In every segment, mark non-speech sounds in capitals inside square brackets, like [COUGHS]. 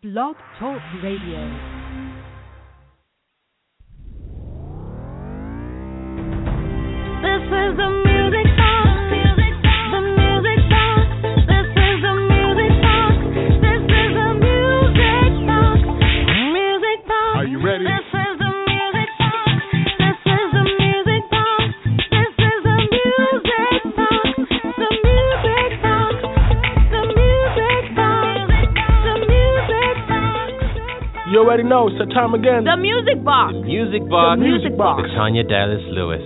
Blog Talk Radio. This is the know. It's the time again. The music box. Music Box. The Music Box. With Tanya Dallas Lewis.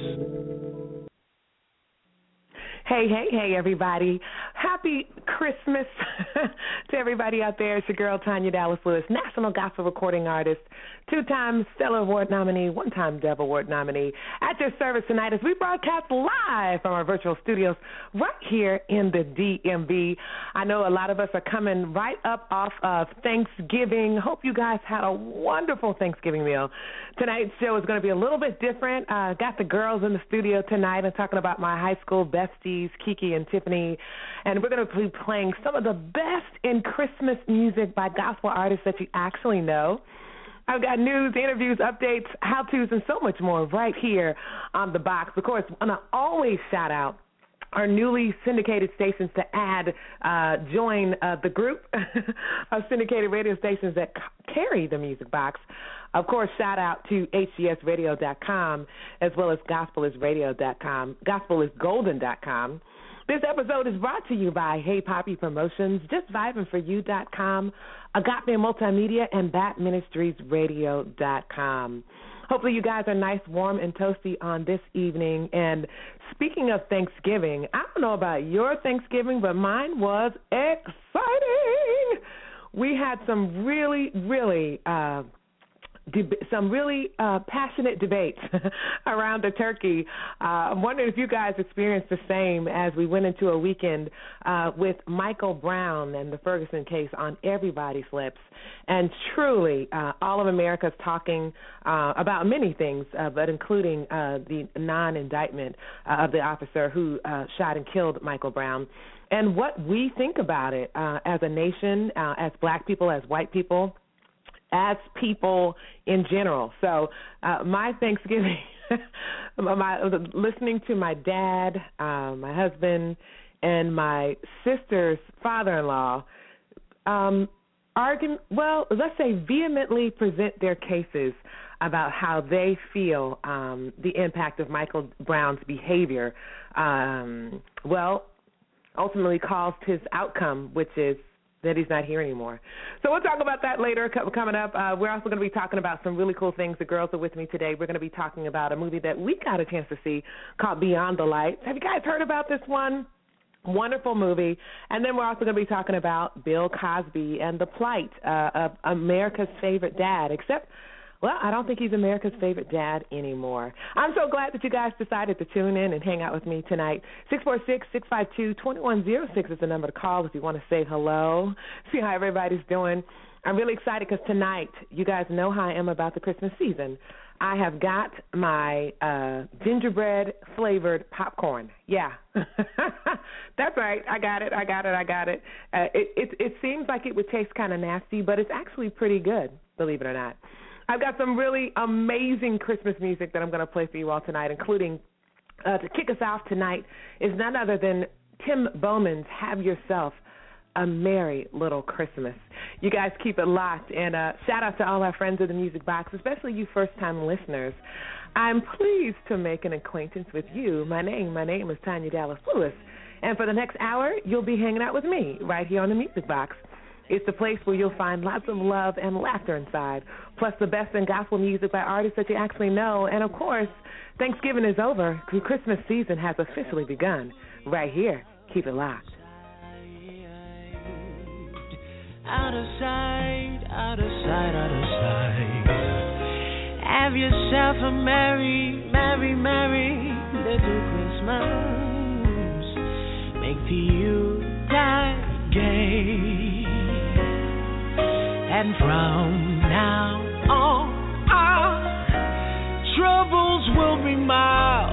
Hey, hey, hey, everybody. Happy Christmas [LAUGHS] to everybody out there. It's your girl, Tanya Dallas Lewis, National Gospel Recording Artist, two time Stellar Award nominee, one time Dove Award nominee. At your service tonight as we broadcast live from our virtual studios right here in the DMV. I know a lot of us are coming right up off of Thanksgiving. Hope you guys had a wonderful Thanksgiving meal. Tonight's show is going to be a little bit different. Uh, got the girls in the studio tonight and talking about my high school besties, Kiki and Tiffany. And we're going to be playing some of the best in Christmas music by gospel artists that you actually know. I've got news, interviews, updates, how to's, and so much more right here on the box. Of course, I always shout out our newly syndicated stations to add, uh, join uh, the group [LAUGHS] of syndicated radio stations that carry the music box. Of course, shout out to hgsradio.com as well as gospelisradio.com, gospelisgolden.com. This episode is brought to you by Hey Poppy Promotions, justvibingforyou.com, Agape Multimedia, and BAPMinistriesRadio.com. Hopefully, you guys are nice, warm, and toasty on this evening. And speaking of Thanksgiving, I don't know about your Thanksgiving, but mine was exciting. We had some really, really uh, deb- some really uh, passionate debates [LAUGHS] around the turkey. Uh, I'm wondering if you guys experienced the same as we went into a weekend uh, with Michael Brown and the Ferguson case on everybody's lips. And truly, uh, all of America's talking uh, about many things, uh, but including uh, the non indictment uh, of the officer who uh, shot and killed Michael Brown. And what we think about it uh, as a nation, uh, as black people, as white people, as people in general. So uh, my Thanksgiving, [LAUGHS] my listening to my dad, uh, my husband, and my sister's father-in-law um, argue. Well, let's say vehemently present their cases about how they feel um, the impact of Michael Brown's behavior. Um, well, ultimately caused his outcome, which is that he's not here anymore. So we'll talk about that later co- coming up. Uh, we're also going to be talking about some really cool things. The girls are with me today. We're going to be talking about a movie that we got a chance to see called Beyond the Lights. Have you guys heard about this one? Wonderful movie. And then we're also going to be talking about Bill Cosby and the plight uh, of America's favorite dad, except well, I don't think he's America's favorite dad anymore. I'm so glad that you guys decided to tune in and hang out with me tonight. Six four six six five two twenty one zero six is the number to call if you want to say hello, [LAUGHS] see how everybody's doing. I'm really excited because tonight, you guys know how I am about the Christmas season. I have got my uh gingerbread flavored popcorn. Yeah. [LAUGHS] That's right. I got it. I got it. I got it. Uh, it it it seems like it would taste kind of nasty, but it's actually pretty good, believe it or not. I've got some really amazing Christmas music that I'm going to play for you all tonight, including uh, to kick us off tonight is none other than Tim Bowman's "Have Yourself a Merry Little Christmas." You guys keep it locked, and uh, shout out to all our friends of the Music Box, especially you first-time listeners. I'm pleased to make an acquaintance with you. My name, my name is Tanya Dallas Lewis, and for the next hour, you'll be hanging out with me right here on the Music Box. It's the place where you'll find lots of love and laughter inside, plus the best in gospel music by artists that you actually know. And of course, Thanksgiving is over. The Christmas season has officially begun. Right here. Keep it locked. Out of sight, out of sight, out of sight. Have yourself a merry, merry, merry little Christmas. Make the Yuletide gay. And from now on, our troubles will be miles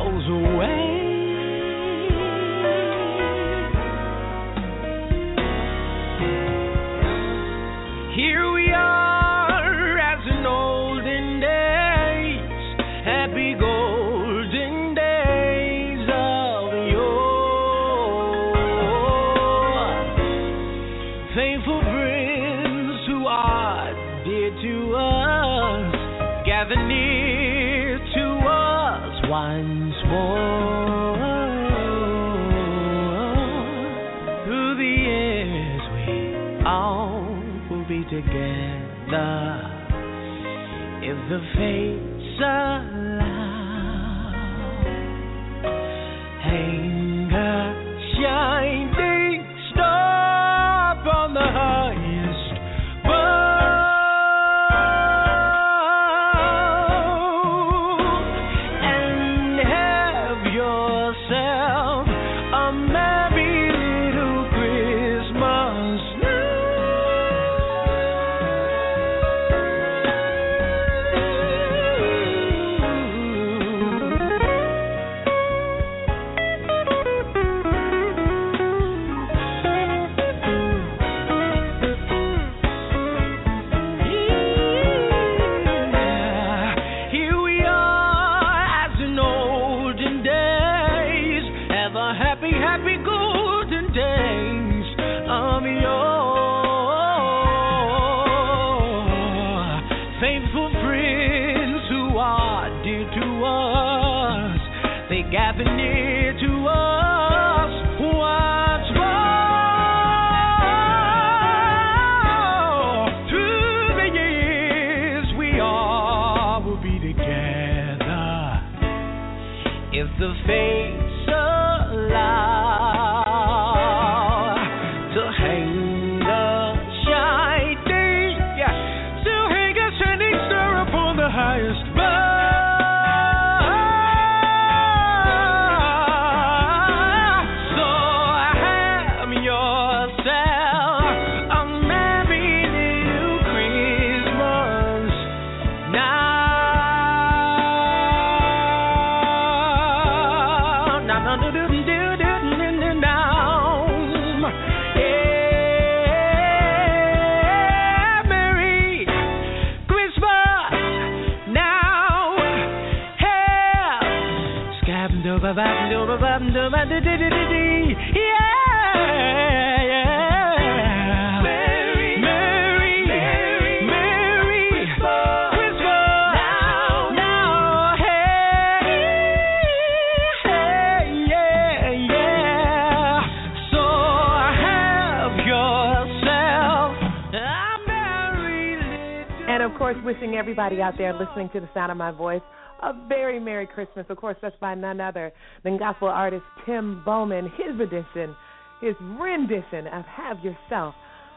everybody out there listening to the sound of my voice a very Merry Christmas. Of course, that's by none other than gospel artist Tim Bowman, his edition, his rendition of Have Yourself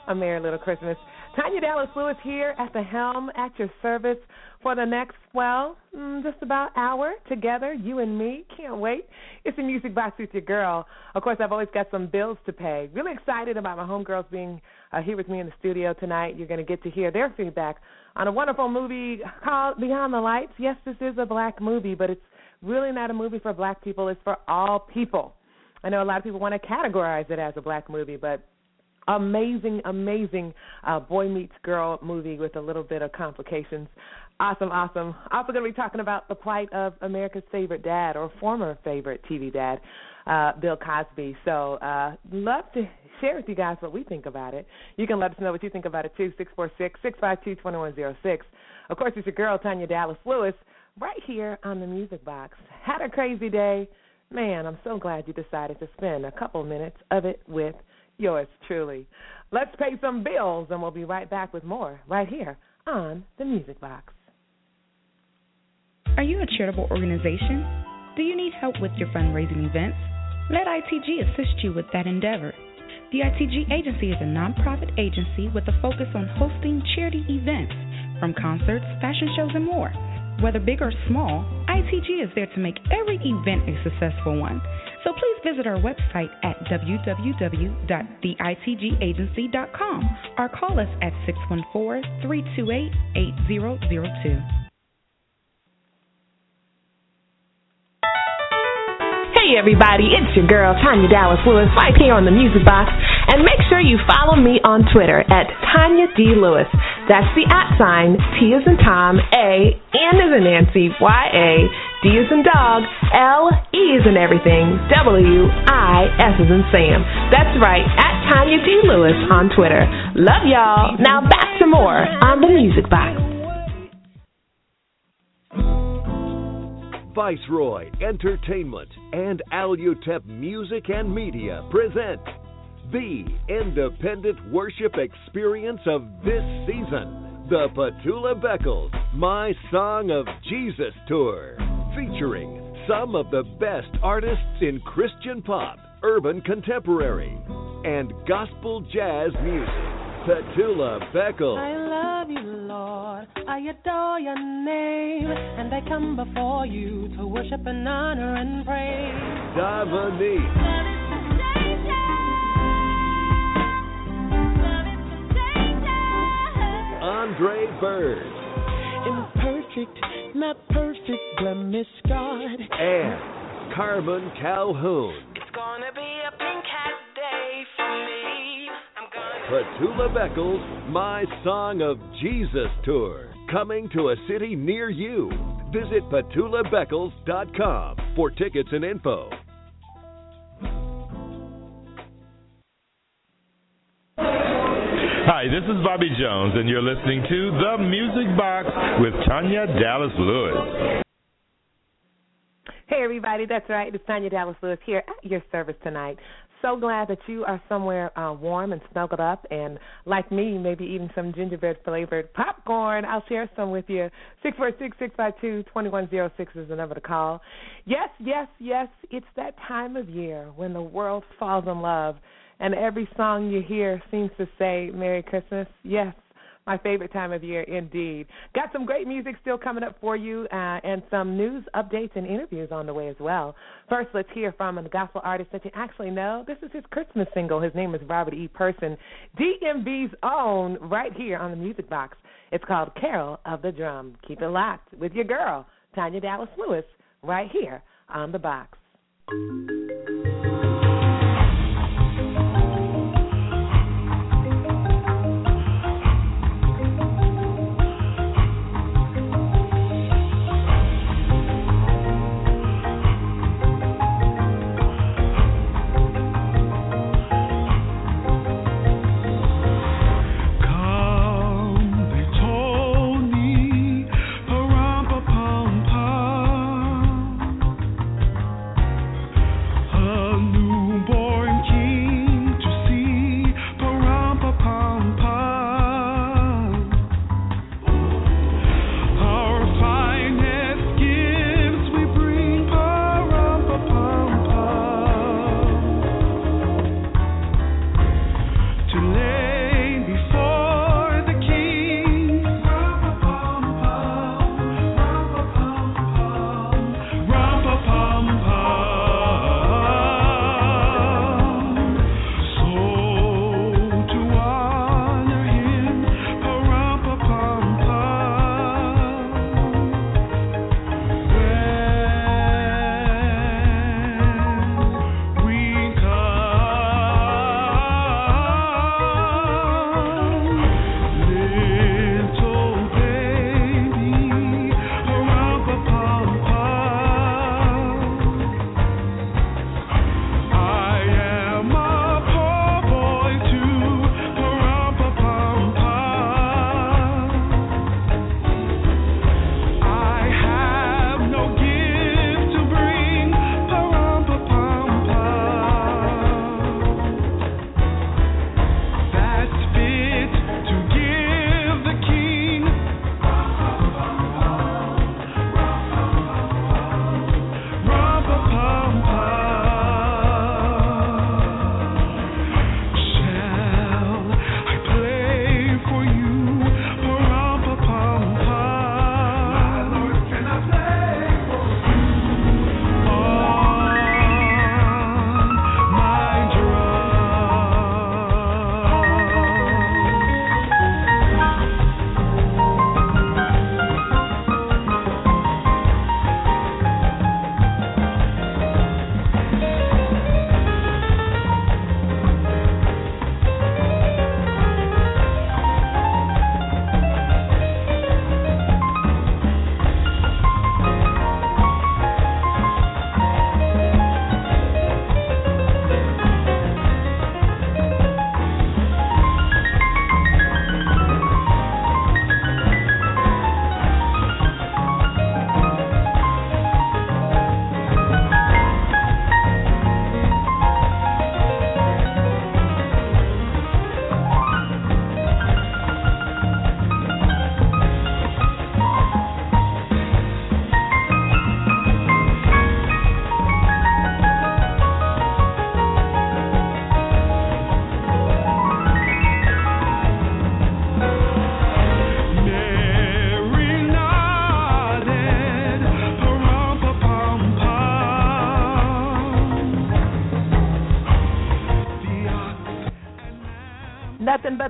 a Merry Little Christmas. Tanya Dallas Lewis here at the helm at your service for the next, well, mm, just about hour together, you and me. Can't wait. It's the Music Box with your girl. Of course, I've always got some bills to pay. Really excited about my homegirls being uh, here with me in the studio tonight. You're going to get to hear their feedback on a wonderful movie called Beyond the Lights. Yes, this is a black movie, but it's really not a movie for black people. It's for all people. I know a lot of people want to categorize it as a black movie, but amazing, amazing uh, boy meets girl movie with a little bit of complications. Awesome, awesome. Also going to be talking about the plight of America's favorite dad or former favorite TV dad, uh, Bill Cosby. So, uh, love to share with you guys what we think about it. You can let us know what you think about it too. Six four six six five two twenty one zero six. Of course, it's your girl Tanya Dallas Lewis right here on the Music Box. Had a crazy day, man. I'm so glad you decided to spend a couple minutes of it with yours truly. Let's pay some bills, and we'll be right back with more right here on the Music Box. Are you a charitable organization? Do you need help with your fundraising events? Let ITG assist you with that endeavor. The ITG Agency is a nonprofit agency with a focus on hosting charity events, from concerts, fashion shows, and more. Whether big or small, ITG is there to make every event a successful one. So please visit our website at www.theitgagency.com or call us at 614 328 8002. Hey everybody, it's your girl Tanya Dallas Lewis right here on the Music Box. And make sure you follow me on Twitter at Tanya D. Lewis. That's the at sign, T is in Tom, A, N is in Nancy, Y A, D is in dog, L, E is in everything, W, I, S is in Sam. That's right, at Tanya D. Lewis on Twitter. Love y'all. Now back to more on the Music Box. Viceroy Entertainment and Alutep Music and Media present the independent worship experience of this season the Petula Beckles My Song of Jesus Tour, featuring some of the best artists in Christian pop, urban contemporary, and gospel jazz music. Petula Beckles. I love you, Lord. I adore your name. And I come before you to worship and honor and praise. Dominique. Andre Bird. Imperfect, not perfect, blemish God. and Carmen Calhoun. It's gonna be a pink hat day for me. I'm gonna Petula Beckles, My Song of Jesus Tour, coming to a city near you. Visit petulabeckles.com for tickets and info. Hi, this is Bobby Jones, and you're listening to The Music Box with Tanya Dallas Lewis. Hey, everybody, that's right. It's Tanya Dallas Lewis here at your service tonight. So glad that you are somewhere uh, warm and snuggled up, and like me, maybe eating some gingerbread flavored popcorn. I'll share some with you. Six four six six five two twenty one zero six is the number to call. Yes, yes, yes. It's that time of year when the world falls in love, and every song you hear seems to say "Merry Christmas." Yes, my favorite time of year indeed. Got some great music still coming up for you uh, and some news updates and interviews on the way as well. First, let's hear from a gospel artist that you actually know. This is his Christmas single. His name is Robert E. Person, DMV's own, right here on the Music Box. It's called Carol of the Drum. Keep it locked with your girl, Tanya Dallas Lewis, right here on the box.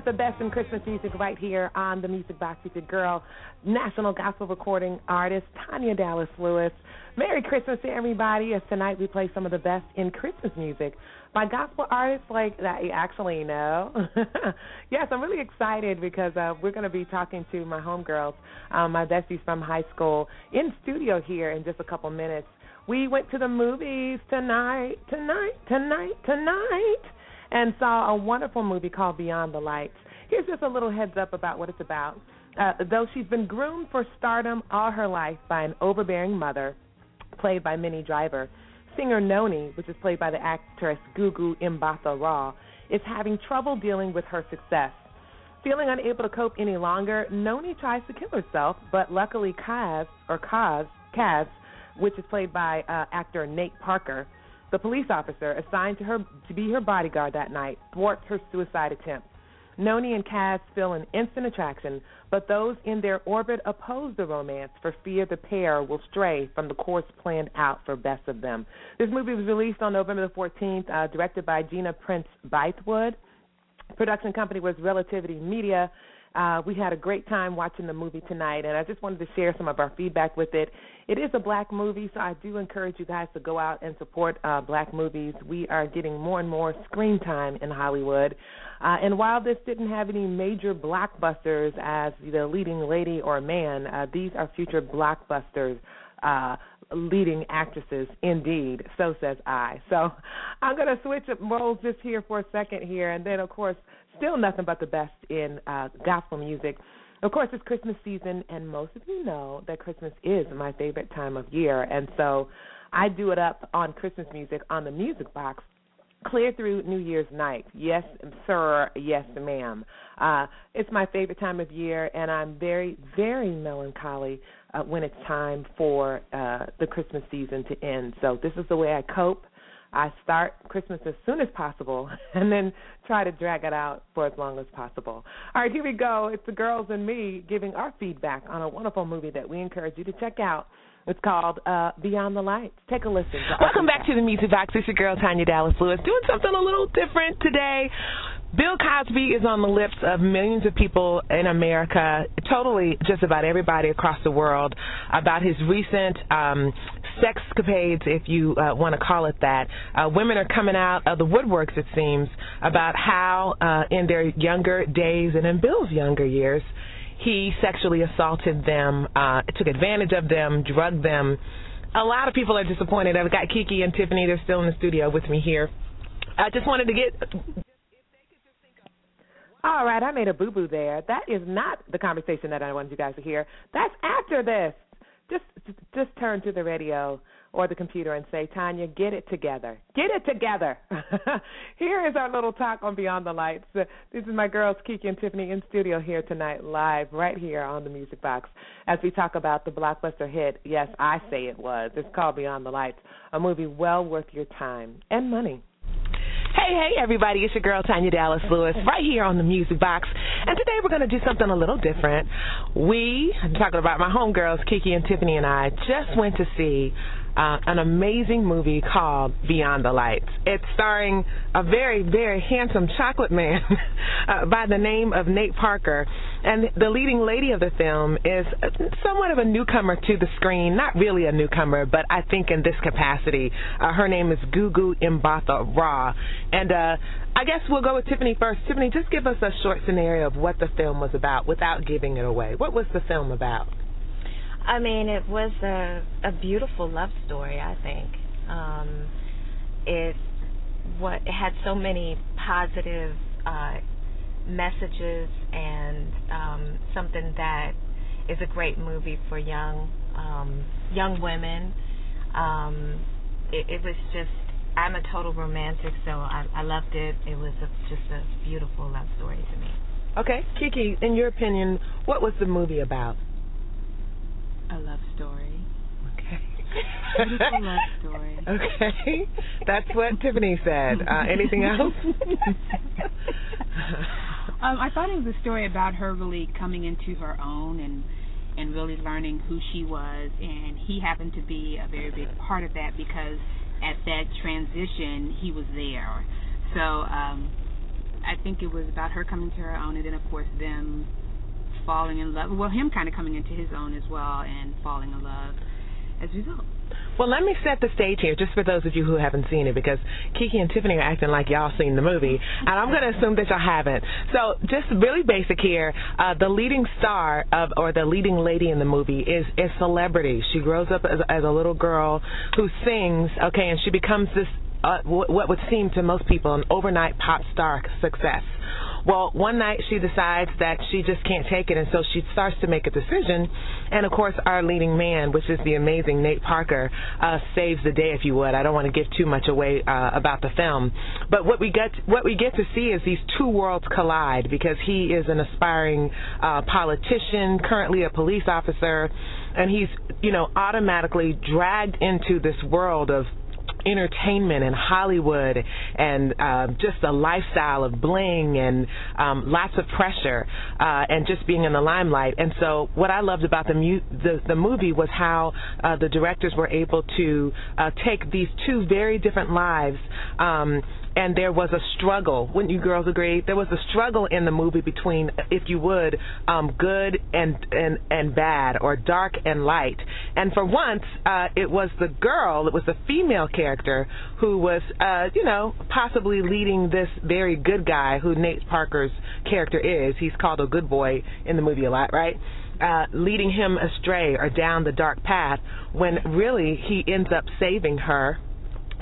But the best in Christmas music right here on the Music Box with your girl, national gospel recording artist Tanya Dallas Lewis. Merry Christmas to everybody. As tonight we play some of the best in Christmas music by gospel artists like that you actually know. [LAUGHS] yes, I'm really excited because uh, we're going to be talking to my homegirls, um, my besties from high school, in studio here in just a couple minutes. We went to the movies tonight, tonight, tonight, tonight and saw a wonderful movie called Beyond the Lights. Here's just a little heads up about what it's about. Uh, though she's been groomed for stardom all her life by an overbearing mother, played by Minnie Driver, singer Noni, which is played by the actress Gugu Mbatha Raw, is having trouble dealing with her success. Feeling unable to cope any longer, Noni tries to kill herself, but luckily Kaz, or Kaz, Kaz, which is played by uh, actor Nate Parker, the police officer assigned to her to be her bodyguard that night thwarts her suicide attempt. Noni and Kaz feel an instant attraction, but those in their orbit oppose the romance for fear the pair will stray from the course planned out for best of them. This movie was released on November the 14th, uh, directed by Gina Prince Bythewood. Production company was Relativity Media. Uh, we had a great time watching the movie tonight, and I just wanted to share some of our feedback with it. It is a black movie, so I do encourage you guys to go out and support uh, black movies. We are getting more and more screen time in Hollywood. Uh, and while this didn't have any major blockbusters as the leading lady or man, uh, these are future blockbusters. Uh, leading actresses indeed so says i so i'm going to switch roles just here for a second here and then of course still nothing but the best in uh gospel music of course, it's Christmas season, and most of you know that Christmas is my favorite time of year. And so I do it up on Christmas music on the music box clear through New Year's night. Yes, sir. Yes, ma'am. Uh, it's my favorite time of year, and I'm very, very melancholy uh, when it's time for uh, the Christmas season to end. So this is the way I cope. I start Christmas as soon as possible [LAUGHS] and then try to drag it out for as long as possible. All right, here we go. It's the girls and me giving our feedback on a wonderful movie that we encourage you to check out. It's called uh, Beyond the Lights. Take a listen. Welcome back to the Music Box. It's your girl Tanya Dallas Lewis doing something a little different today. Bill Cosby is on the lips of millions of people in America, totally just about everybody across the world, about his recent um, sexcapades, if you uh, want to call it that. Uh, women are coming out of the woodworks, it seems, about how uh, in their younger days and in Bill's younger years, he sexually assaulted them, uh, took advantage of them, drugged them. A lot of people are disappointed. I've got Kiki and Tiffany. They're still in the studio with me here. I just wanted to get all right, I made a boo boo there. That is not the conversation that I wanted you guys to hear. That's after this. Just just turn to the radio or the computer and say, Tanya, get it together. Get it together. [LAUGHS] here is our little talk on Beyond the Lights. This is my girls, Kiki and Tiffany, in studio here tonight, live, right here on the Music Box, as we talk about the blockbuster hit. Yes, I say it was. It's called Beyond the Lights, a movie well worth your time and money. Hey, hey, everybody, it's your girl Tanya Dallas Lewis right here on the Music Box. And today we're going to do something a little different. We, I'm talking about my homegirls, Kiki and Tiffany and I, just went to see uh, an amazing movie called Beyond the Lights. It's starring a very, very handsome chocolate man [LAUGHS] uh, by the name of Nate Parker. And the leading lady of the film is somewhat of a newcomer to the screen. Not really a newcomer, but I think in this capacity. Uh, her name is Gugu Mbatha Raw. And uh, I guess we'll go with Tiffany first. Tiffany, just give us a short scenario of what the film was about without giving it away. What was the film about? I mean, it was a a beautiful love story. I think um, it what it had so many positive uh, messages and um, something that is a great movie for young um, young women. Um, it, it was just I'm a total romantic, so I, I loved it. It was a, just a beautiful love story to me. Okay, Kiki, in your opinion, what was the movie about? A love story. Okay. [LAUGHS] Beautiful love story. Okay, that's what Tiffany said. Uh, anything else? [LAUGHS] um, I thought it was a story about her really coming into her own and and really learning who she was, and he happened to be a very big part of that because at that transition he was there. So um, I think it was about her coming to her own, and then of course them falling in love. Well, him kind of coming into his own as well and falling in love as a result. Well, let me set the stage here, just for those of you who haven't seen it, because Kiki and Tiffany are acting like y'all seen the movie, and I'm going to assume that y'all haven't. So, just really basic here. Uh, the leading star of, or the leading lady in the movie is is celebrity. She grows up as, as a little girl who sings, okay, and she becomes this uh, what would seem to most people an overnight pop star success. Well, one night she decides that she just can't take it, and so she starts to make a decision. And of course, our leading man, which is the amazing Nate Parker, uh, saves the day, if you would. I don't want to give too much away uh, about the film, but what we get what we get to see is these two worlds collide because he is an aspiring uh, politician, currently a police officer, and he's you know automatically dragged into this world of entertainment and Hollywood and uh, just a lifestyle of bling and um, lots of pressure uh, and just being in the limelight. And so, what I loved about the mu- the, the movie was how uh, the directors were able to uh, take these two very different lives. Um, and there was a struggle. Wouldn't you girls agree? There was a struggle in the movie between, if you would, um, good and and and bad, or dark and light. And for once, uh, it was the girl, it was the female character who was, uh, you know, possibly leading this very good guy who Nate Parker's character is. He's called a good boy in the movie a lot, right? Uh, leading him astray or down the dark path when really he ends up saving her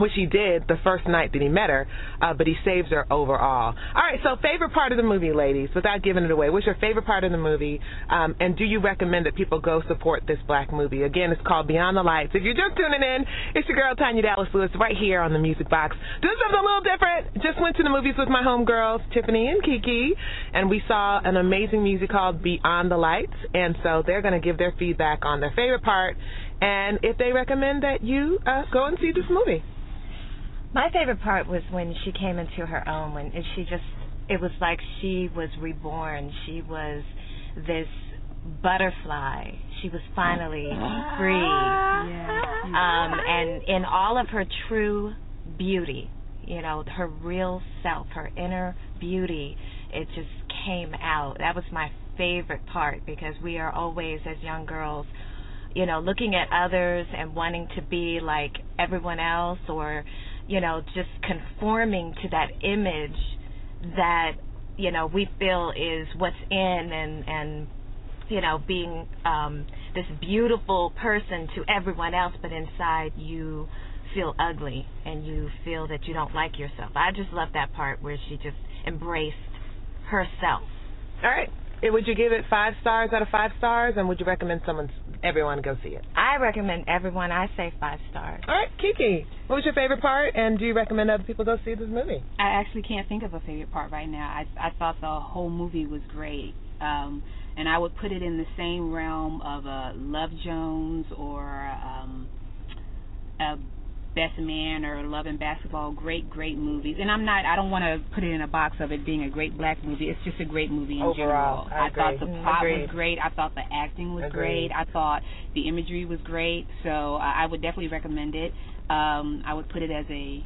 which he did the first night that he met her, uh, but he saves her overall. All right, so favorite part of the movie, ladies, without giving it away, what's your favorite part of the movie? Um, and do you recommend that people go support this black movie? Again, it's called Beyond the Lights. If you're just tuning in, it's your girl Tanya Dallas Lewis right here on the Music Box. Doing something a little different. Just went to the movies with my homegirls, Tiffany and Kiki, and we saw an amazing music called Beyond the Lights. And so they're going to give their feedback on their favorite part and if they recommend that you uh, go and see this movie. My favorite part was when she came into her own when and she just it was like she was reborn. She was this butterfly. She was finally free. Um and in all of her true beauty, you know, her real self, her inner beauty, it just came out. That was my favorite part because we are always as young girls you know, looking at others and wanting to be like everyone else or you know, just conforming to that image that, you know, we feel is what's in and, and you know, being um, this beautiful person to everyone else, but inside you feel ugly and you feel that you don't like yourself. I just love that part where she just embraced herself. All right. Would you give it five stars out of five stars, and would you recommend someone, everyone, go see it? I recommend everyone. I say five stars. All right, Kiki, what was your favorite part, and do you recommend other people go see this movie? I actually can't think of a favorite part right now. I I thought the whole movie was great. Um and I would put it in the same realm of a Love Jones or um a Best Man or Love and Basketball, great, great movies. And I'm not, I don't want to put it in a box of it being a great black movie. It's just a great movie in Overall, general. I thought agree. the plot Agreed. was great. I thought the acting was Agreed. great. I thought the imagery was great. So I I would definitely recommend it. Um, I would put it as a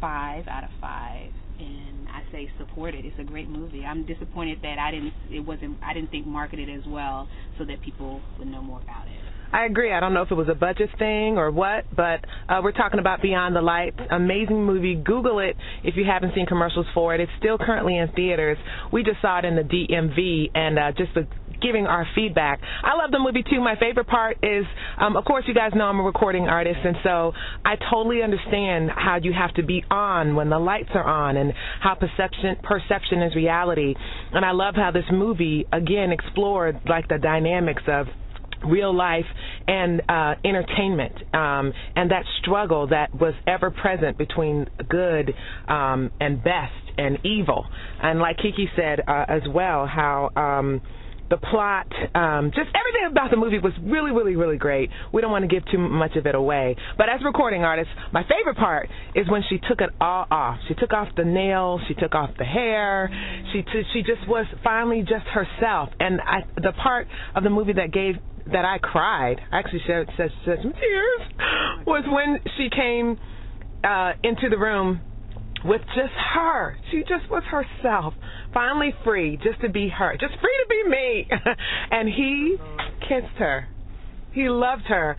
five out of five. And I say support it. It's a great movie. I'm disappointed that I didn't. It wasn't. I didn't think marketed as well, so that people would know more about it. I agree. I don't know if it was a budget thing or what, but uh, we're talking about Beyond the Lights. Amazing movie. Google it if you haven't seen commercials for it. It's still currently in theaters. We just saw it in the DMV, and uh, just the giving our feedback. I love the movie too. My favorite part is, um, of course, you guys know I'm a recording artist, and so I totally understand how you have to be on when the lights are on, and how perception perception is reality. And I love how this movie again explored like the dynamics of real life and uh, entertainment, um, and that struggle that was ever present between good um, and best and evil. And like Kiki said uh, as well, how. Um, the plot, um, just everything about the movie was really, really, really great. We don't want to give too much of it away. But as recording artists, my favorite part is when she took it all off. She took off the nails, she took off the hair. She t- she just was finally just herself. And I, the part of the movie that gave that I cried, I actually shed, shed, shed some tears, was when she came uh, into the room with just her. She just was herself, finally free, just to be her, just free to be me. [LAUGHS] and he kissed her. He loved her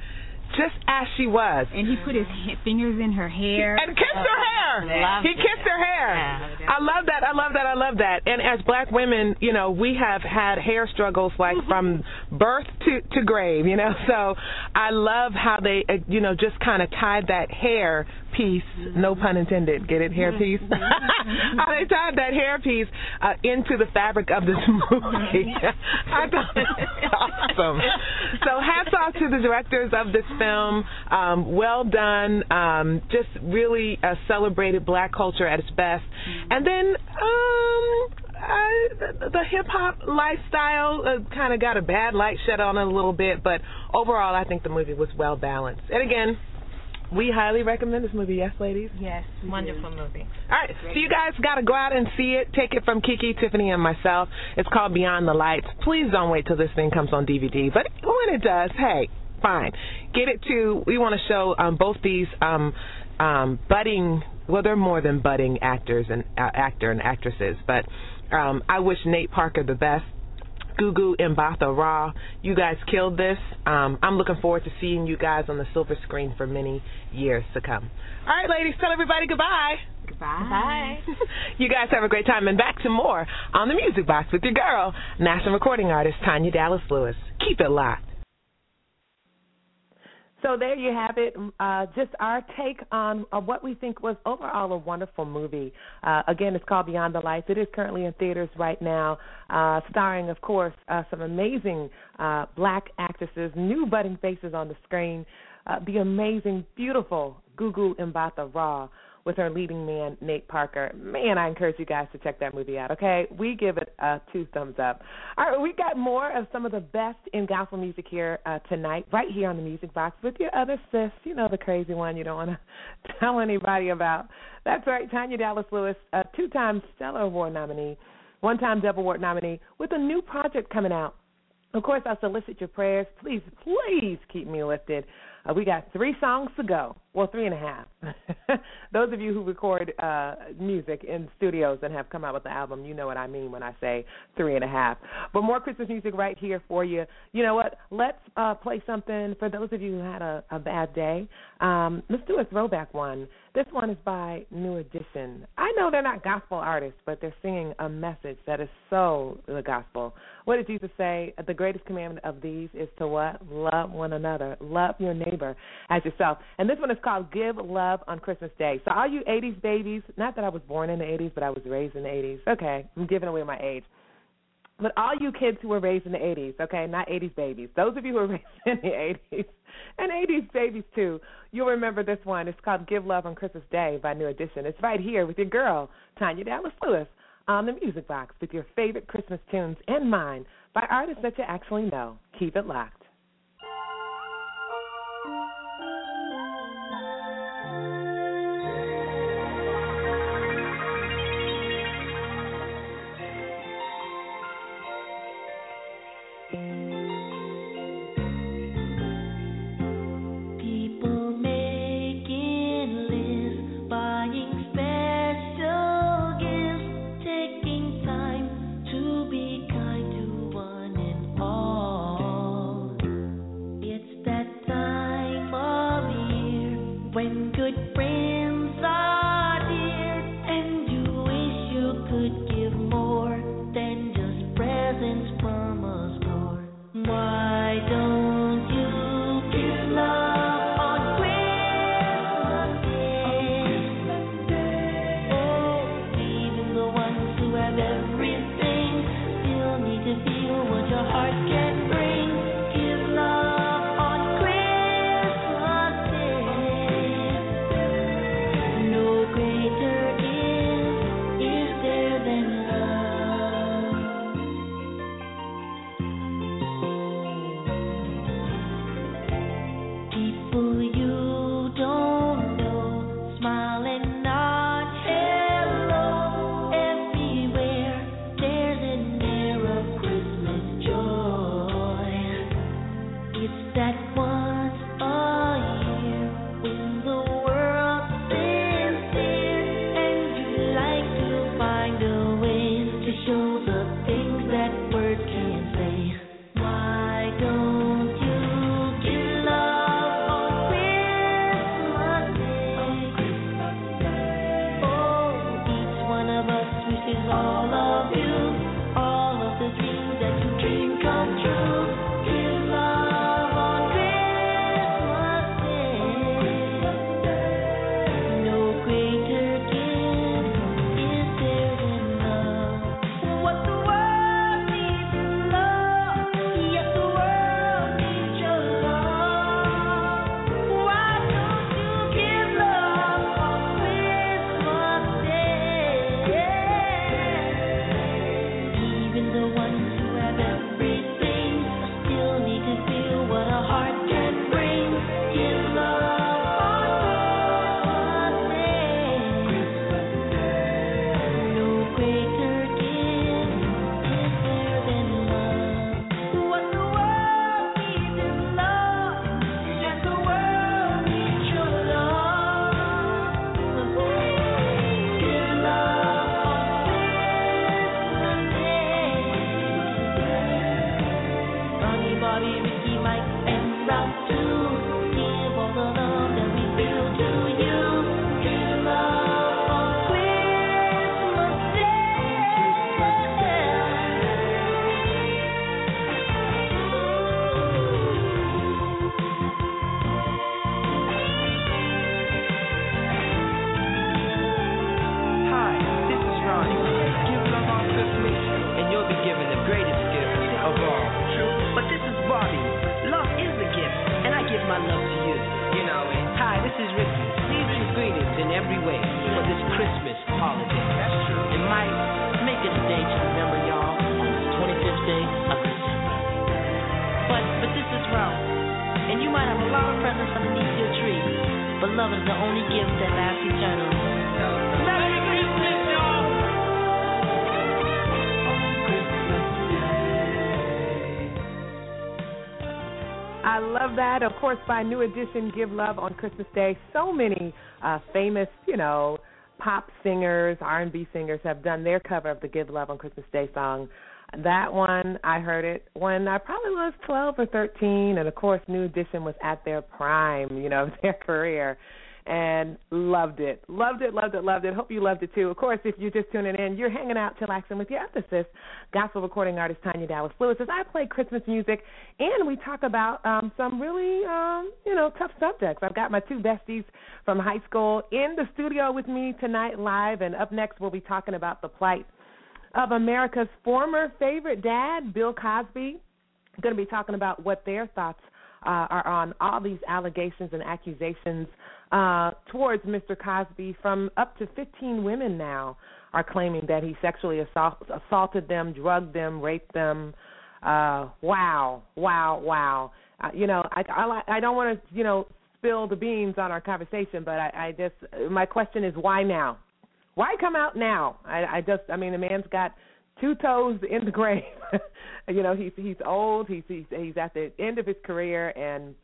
just as she was. And he put his fingers in her hair. And kissed her hair. He kissed her hair. I love that. I love that. I love that. And as black women, you know, we have had hair struggles like from birth to to grave, you know. [LAUGHS] So I love how they, uh, you know, just kind of tied that hair piece, no pun intended, get it, hair piece. how they [LAUGHS] tied that hair piece uh, into the fabric of this [LAUGHS] movie. I thought it was awesome. So hats off to the directors of this film. Um, well done. Um, just really uh, celebrated black culture at its best. And then um, uh, the, the hip hop lifestyle uh, kind of got a bad light shed on it a little bit, but overall, I think the movie was well balanced. And again, we highly recommend this movie. Yes, ladies. Yes, wonderful movie. All right, so you guys got to go out and see it. Take it from Kiki, Tiffany, and myself. It's called Beyond the Lights. Please don't wait till this thing comes on DVD. But when it does, hey, fine. Get it to. We want to show um, both these um, um, budding. Well, they're more than budding actors and uh, actor and actresses. But um, I wish Nate Parker the best. Gugu Mbatha Raw. You guys killed this. Um, I'm looking forward to seeing you guys on the silver screen for many years to come. All right, ladies, tell everybody goodbye. Goodbye. Bye. [LAUGHS] [LAUGHS] You guys have a great time. And back to more on the Music Box with your girl, national recording artist Tanya Dallas Lewis. Keep it locked. So there you have it. Uh, just our take on uh, what we think was overall a wonderful movie. Uh, again, it's called Beyond the Lights. It is currently in theaters right now, uh, starring, of course, uh, some amazing uh, black actresses, new budding faces on the screen. Uh, the amazing, beautiful Gugu Mbatha Raw with her leading man Nate Parker. Man, I encourage you guys to check that movie out. Okay, we give it uh, two thumbs up. All right, we got more of some of the best in gospel music here uh, tonight, right here on the Music Box with your other sis. You know the crazy one you don't want to [LAUGHS] tell anybody about. That's right, Tanya Dallas Lewis, a two-time Stellar Award nominee, one-time Dove Award nominee, with a new project coming out. Of course, I solicit your prayers. Please, please keep me lifted. Uh, we got three songs to go. Well, three and a half. [LAUGHS] Those of you who record uh, music in studios and have come out with the album, you know what I mean when I say three and a half. But more Christmas music right here for you. You know what? Let's uh, play something for those of you who had a, a bad day. Um, let's do a throwback one. This one is by New Edition. I know they're not gospel artists, but they're singing a message that is so the gospel. What did Jesus say? The greatest commandment of these is to what? Love one another. Love your neighbor as yourself. And this one is called Give Love on Christmas Day. So all you 80s babies, not that I was born in the 80s, but I was raised in the 80s. Okay, I'm giving away my age. But all you kids who were raised in the 80s, okay, not 80s babies, those of you who were [LAUGHS] raised in the 80s, and 80s babies too, you'll remember this one. It's called Give Love on Christmas Day by New Edition. It's right here with your girl, Tanya Dallas Lewis, on the Music Box with your favorite Christmas tunes and mine by artists that you actually know. Keep it locked. But love is the only gift that lasts eternally. Merry Christmas, y'all! I love that. Of course, by New Edition, Give Love on Christmas Day. So many uh, famous, you know, pop singers, R&B singers have done their cover of the Give Love on Christmas Day song. That one, I heard it when I probably was 12 or 13, and of course, New Edition was at their prime, you know, of [LAUGHS] their career, and loved it, loved it, loved it, loved it. Hope you loved it too. Of course, if you're just tuning in, you're hanging out, chillaxing with your ethicist, gospel recording artist Tanya Dallas Lewis, as I play Christmas music, and we talk about um, some really, um, you know, tough subjects. I've got my two besties from high school in the studio with me tonight live, and up next we'll be talking about the plight of America's former favorite dad, Bill Cosby. Going to be talking about what their thoughts uh, are on all these allegations and accusations uh, towards Mr. Cosby. From up to 15 women now are claiming that he sexually assault, assaulted them, drugged them, raped them. Uh, wow, wow, wow. Uh, you know, I, I, I don't want to, you know, spill the beans on our conversation, but I, I just, my question is, why now? Why come out now? I, I just, I mean, the man's got two toes in the grave. [LAUGHS] you know, he's he's old. He's he's he's at the end of his career, and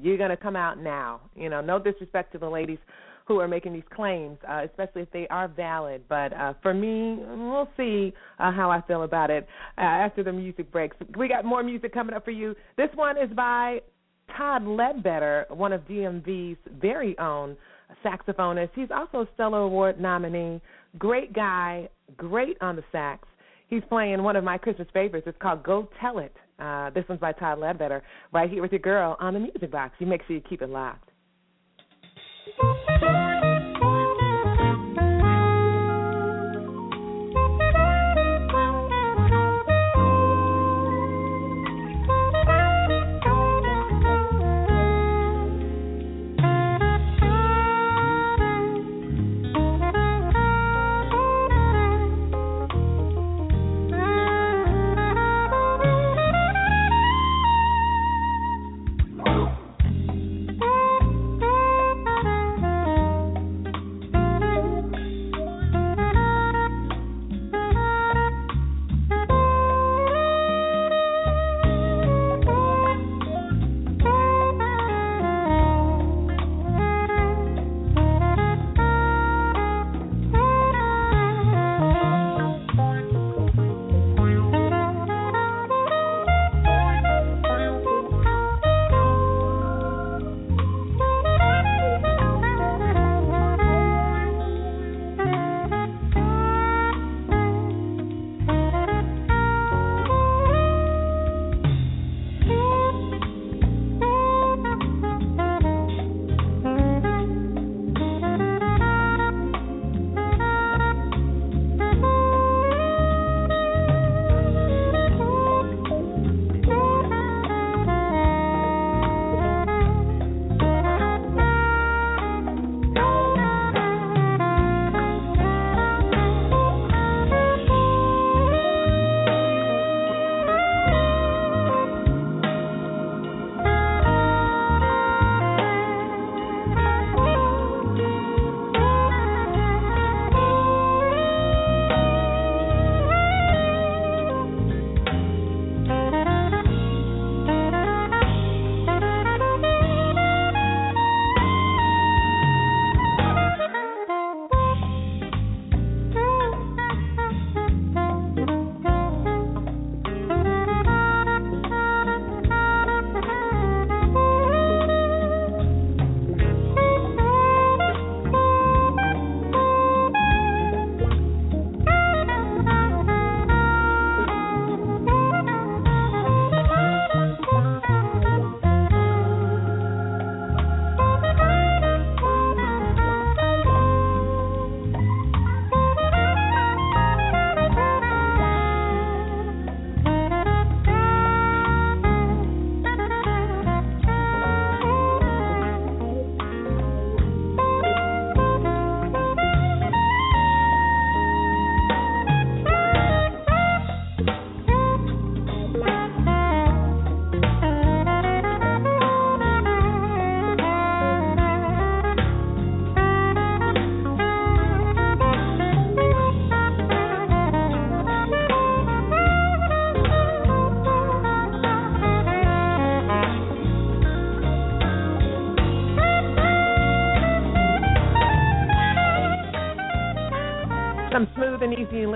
you're gonna come out now. You know, no disrespect to the ladies who are making these claims, uh, especially if they are valid. But uh, for me, we'll see uh, how I feel about it uh, after the music breaks. We got more music coming up for you. This one is by Todd Ledbetter, one of DMV's very own saxophonist. He's also a Stellar Award nominee. Great guy, great on the sax. He's playing one of my Christmas favorites. It's called Go Tell It. Uh, this one's by Todd Ledbetter, right here with your girl on the music box. You make sure you keep it locked.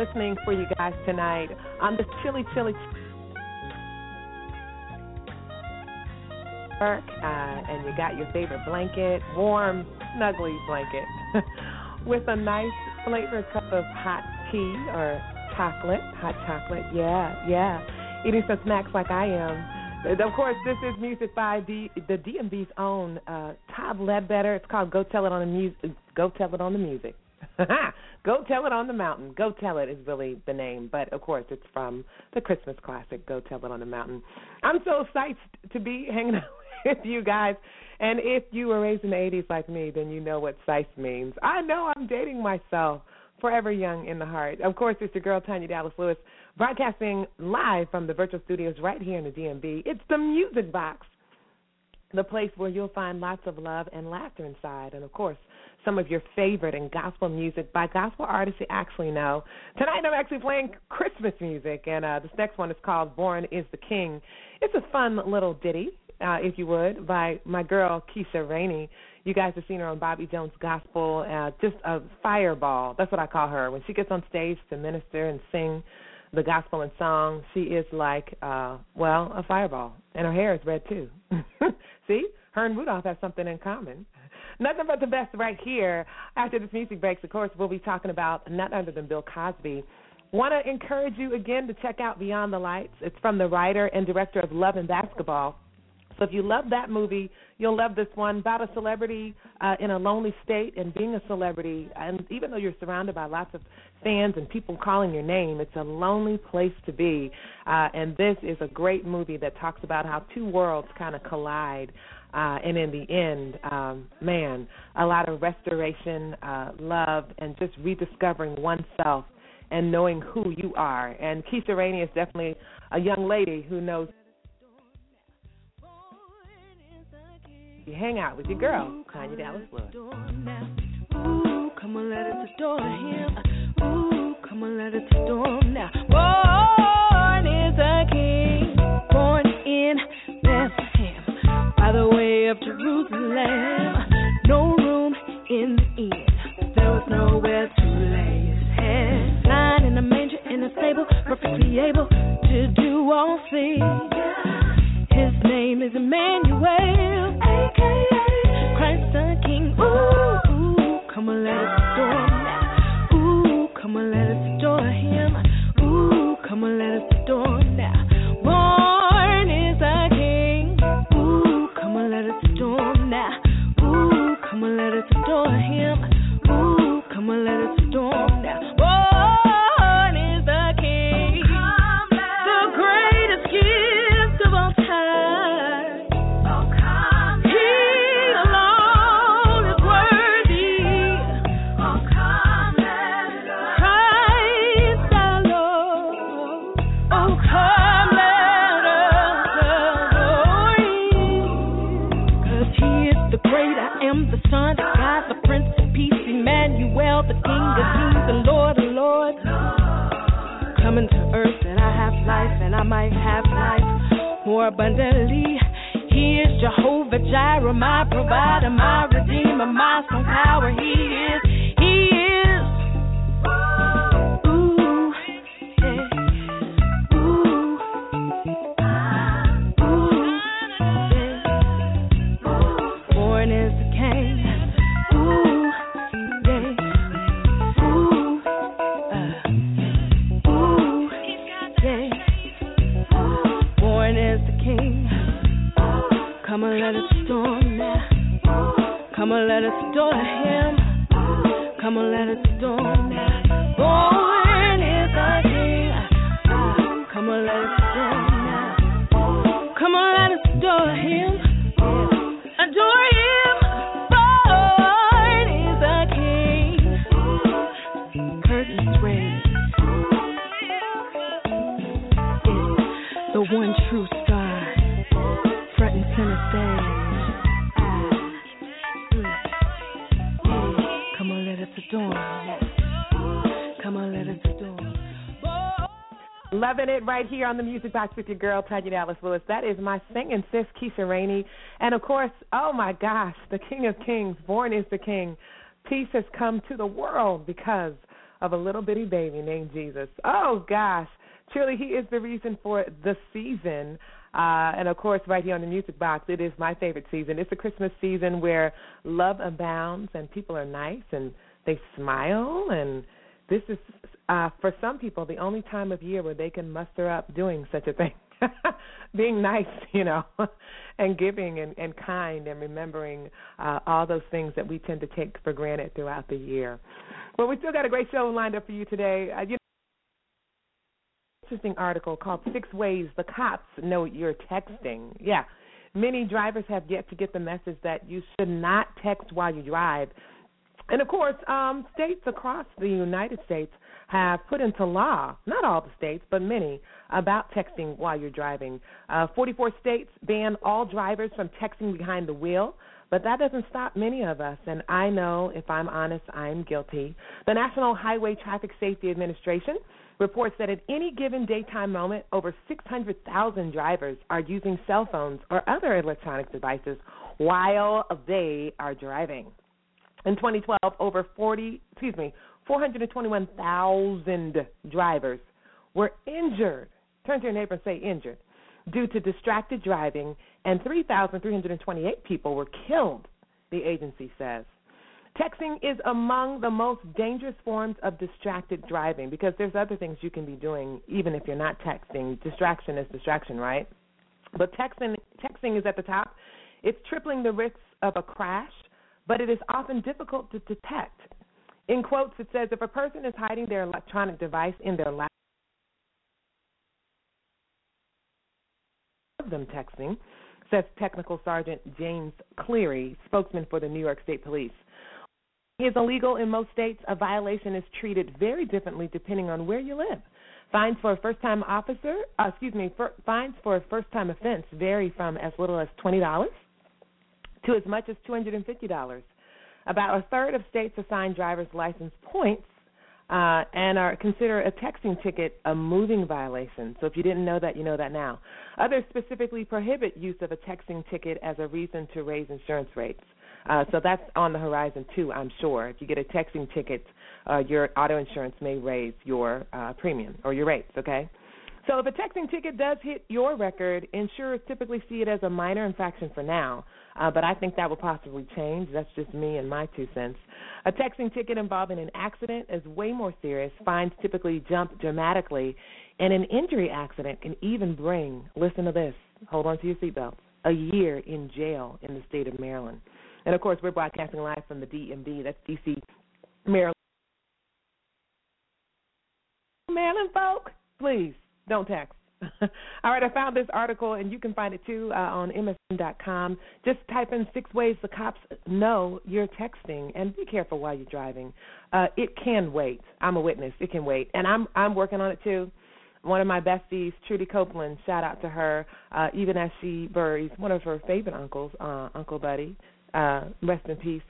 Listening for you guys tonight on this chilly, chilly. Uh, and you got your favorite blanket, warm, snuggly blanket, [LAUGHS] with a nice flavored cup of hot tea or chocolate, hot chocolate. Yeah, yeah. Eating some snacks like I am. Of course, this is music by the the DMV's own uh, Todd Ledbetter. It's called "Go Tell It on the Music." Go Tell It on the Music. [LAUGHS] Go Tell It on the Mountain. Go Tell It is really the name, but of course it's from the Christmas classic Go Tell It on the Mountain. I'm so psyched to be [LAUGHS] hanging out with you guys. And if you were raised in the 80s like me, then you know what psyched means. I know I'm dating myself. Forever young in the heart. Of course, it's your girl Tanya Dallas Lewis, broadcasting live from the virtual studios right here in the DMV. It's the Music Box, the place where you'll find lots of love and laughter inside, and of course, some of your favorite and gospel music by gospel artists you actually know. Tonight, I'm actually playing Christmas music, and uh, this next one is called "Born Is the King." It's a fun little ditty, uh, if you would, by my girl Keisha Rainey. You guys have seen her on Bobby Jones Gospel, uh, just a fireball. That's what I call her. When she gets on stage to minister and sing the gospel and song, she is like, uh, well, a fireball. And her hair is red too. [LAUGHS] See? Her and Rudolph have something in common. Nothing but the best right here. After this music breaks, of course, we'll be talking about none other than Bill Cosby. Want to encourage you again to check out Beyond the Lights. It's from the writer and director of Love and Basketball. So if you love that movie, you'll love this one about a celebrity uh, in a lonely state and being a celebrity. And even though you're surrounded by lots of fans and people calling your name, it's a lonely place to be. Uh, and this is a great movie that talks about how two worlds kind of collide. Uh, and in the end, um, man, a lot of restoration, uh, love, and just rediscovering oneself and knowing who you are. And Keisha Rainey is definitely a young lady who knows you hang out with your girl, Tanya Dallas Lewis. Ooh, come on, let him. Ooh, come on, let adore now. Born of Jerusalem. No room in the inn, there was nowhere to lay his head. Lying in a manger in a stable, perfectly able to do all things. His name is Emmanuel, it right here on the Music Box with your girl, Tanya Dallas Lewis. That is my singing sis, Keisha Rainey. And of course, oh my gosh, the King of Kings, born is the King. Peace has come to the world because of a little bitty baby named Jesus. Oh gosh, truly, he is the reason for the season. Uh, and of course, right here on the Music Box, it is my favorite season. It's a Christmas season where love abounds and people are nice and they smile. And this is, uh, for some people, the only time of year where they can muster up doing such a thing. [LAUGHS] Being nice, you know, [LAUGHS] and giving and, and kind and remembering uh, all those things that we tend to take for granted throughout the year. Well, we still got a great show lined up for you today. Uh, you interesting article called Six Ways the Cops Know You're Texting. Yeah. Many drivers have yet to get the message that you should not text while you drive. And of course, um, states across the United States have put into law, not all the states, but many, about texting while you're driving. Uh, 44 states ban all drivers from texting behind the wheel, but that doesn't stop many of us, and I know, if I'm honest, I'm guilty. The National Highway Traffic Safety Administration reports that at any given daytime moment, over 600,000 drivers are using cell phones or other electronic devices while they are driving. In 2012, over 40, excuse me, 421,000 drivers were injured. Turn to your neighbor and say injured due to distracted driving, and 3,328 people were killed, the agency says. Texting is among the most dangerous forms of distracted driving because there's other things you can be doing even if you're not texting. Distraction is distraction, right? But texting texting is at the top. It's tripling the risks of a crash, but it is often difficult to detect. In quotes, it says if a person is hiding their electronic device in their lap, of them texting, says Technical Sergeant James Cleary, spokesman for the New York State Police. Is illegal in most states. A violation is treated very differently depending on where you live. Fines for a first-time officer, uh, excuse me, for, fines for a first-time offense vary from as little as twenty dollars to as much as two hundred and fifty dollars. About a third of states assign driver's license points uh, and are consider a texting ticket a moving violation. So if you didn't know that, you know that now. Others specifically prohibit use of a texting ticket as a reason to raise insurance rates. Uh, so that's on the horizon too, I'm sure. If you get a texting ticket, uh, your auto insurance may raise your uh, premium or your rates. Okay. So if a texting ticket does hit your record, insurers typically see it as a minor infraction for now, uh, but I think that will possibly change. That's just me and my two cents. A texting ticket involving an accident is way more serious. Fines typically jump dramatically, and an injury accident can even bring, listen to this, hold on to your seatbelts, a year in jail in the state of Maryland. And of course, we're broadcasting live from the DMV. That's DC, Maryland. Maryland folk, please don't text. [LAUGHS] All right, I found this article, and you can find it too uh, on MSN.com. Just type in six ways the cops know you're texting, and be careful while you're driving. Uh, it can wait. I'm a witness. It can wait, and I'm I'm working on it too. One of my besties, Trudy Copeland, shout out to her. Uh, even as she buries one of her favorite uncles, uh, Uncle Buddy, uh, rest in peace.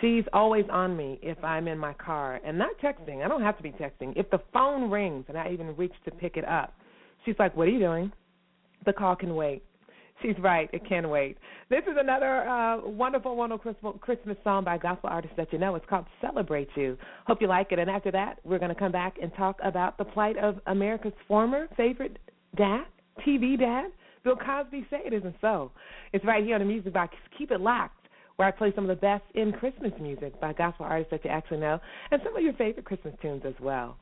She's always on me if I'm in my car and not texting. I don't have to be texting. If the phone rings and I even reach to pick it up, she's like, "What are you doing?" The call can wait. She's right; it can wait. This is another uh, wonderful, wonderful Christmas song by gospel artists that you know. It's called "Celebrate You." Hope you like it. And after that, we're going to come back and talk about the plight of America's former favorite dad, TV dad, Bill Cosby. Say it isn't so. It's right here on the Music Box. Keep it locked where I play some of the best in Christmas music by gospel artists that you actually know, and some of your favorite Christmas tunes as well.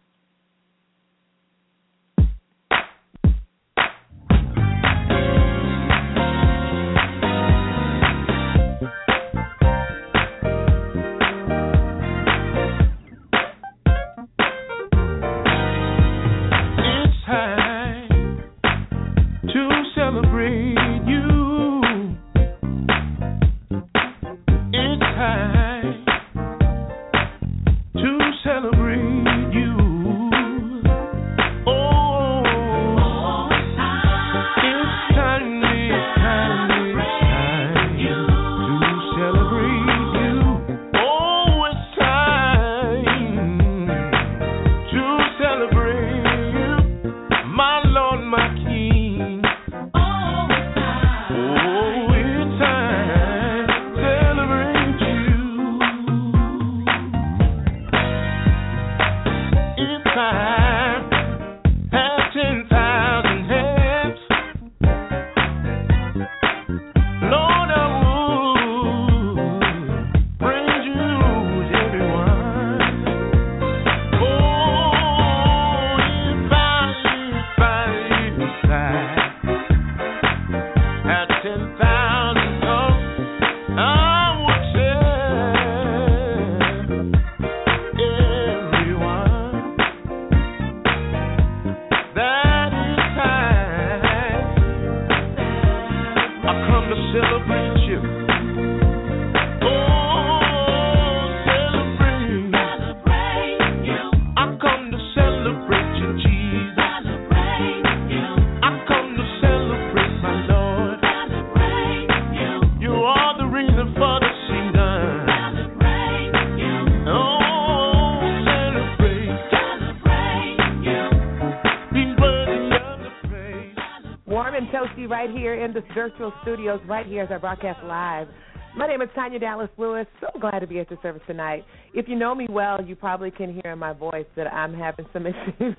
Warm and toasty right here in the virtual studios, right here as I broadcast live. My name is Tanya Dallas Lewis. So glad to be at your service tonight. If you know me well, you probably can hear in my voice that I'm having some [LAUGHS] issues.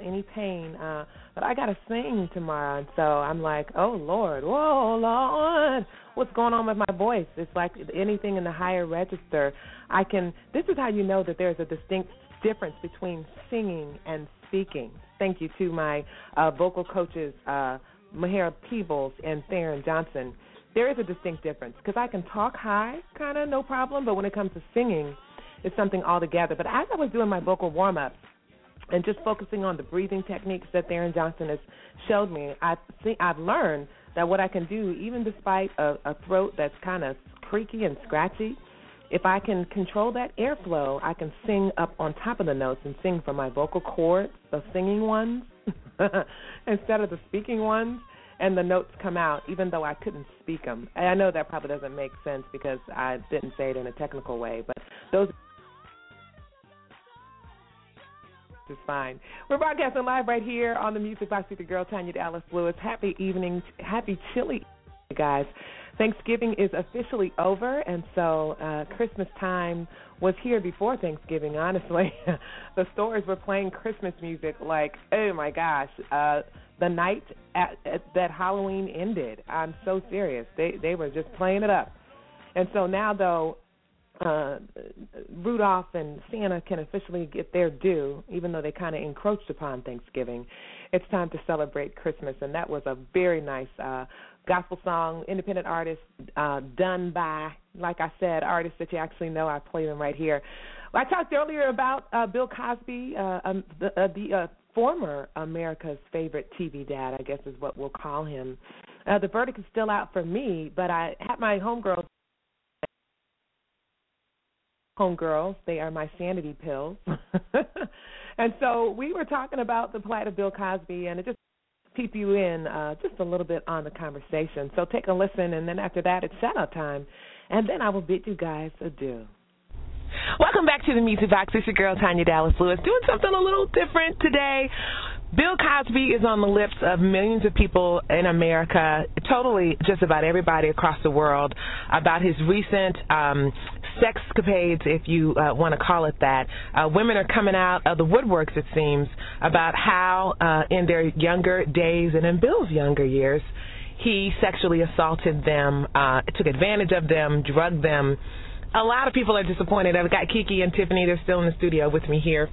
Any pain, uh, but I got to sing tomorrow, and so I'm like, oh Lord, whoa Lord, what's going on with my voice? It's like anything in the higher register. I can. This is how you know that there's a distinct difference between singing and speaking. Thank you to my uh, vocal coaches, uh, Mahara Peebles and Theron Johnson. There is a distinct difference because I can talk high, kind of no problem, but when it comes to singing, it's something altogether. But as I was doing my vocal warm ups and just focusing on the breathing techniques that Theron Johnson has showed me, I think I've learned that what I can do, even despite a, a throat that's kind of creaky and scratchy, if I can control that airflow, I can sing up on top of the notes and sing from my vocal cords, the singing ones, [LAUGHS] instead of the speaking ones, and the notes come out, even though I couldn't speak them. And I know that probably doesn't make sense because I didn't say it in a technical way, but those is fine. We're broadcasting live right here on the Music Box with your girl Tanya Dallas Lewis. Happy evening, happy chilly, guys. Thanksgiving is officially over, and so uh, Christmas time was here before Thanksgiving. Honestly, [LAUGHS] the stores were playing Christmas music like, oh my gosh, uh, the night at, at, that Halloween ended. I'm so serious. They they were just playing it up, and so now though. Uh, Rudolph and Santa can officially get their due, even though they kind of encroached upon Thanksgiving. It's time to celebrate Christmas, and that was a very nice uh, gospel song, independent artist, uh, done by, like I said, artists that you actually know. I play them right here. Well, I talked earlier about uh, Bill Cosby, uh, um, the, uh, the uh, former America's favorite TV dad, I guess is what we'll call him. Uh, the verdict is still out for me, but I had my homegirls. Homegirls, they are my sanity pills. [LAUGHS] and so we were talking about the plight of Bill Cosby, and it just peep you in uh, just a little bit on the conversation. So take a listen, and then after that, it's shout out time. And then I will bid you guys adieu. Welcome back to the Music Box. It's your girl, Tanya Dallas Lewis, doing something a little different today. Bill Cosby is on the lips of millions of people in America, totally just about everybody across the world, about his recent um, sexcapades, if you uh, want to call it that. Uh, women are coming out of the woodworks, it seems, about how uh, in their younger days and in Bill's younger years, he sexually assaulted them, uh, took advantage of them, drugged them. A lot of people are disappointed. I've got Kiki and Tiffany. They're still in the studio with me here.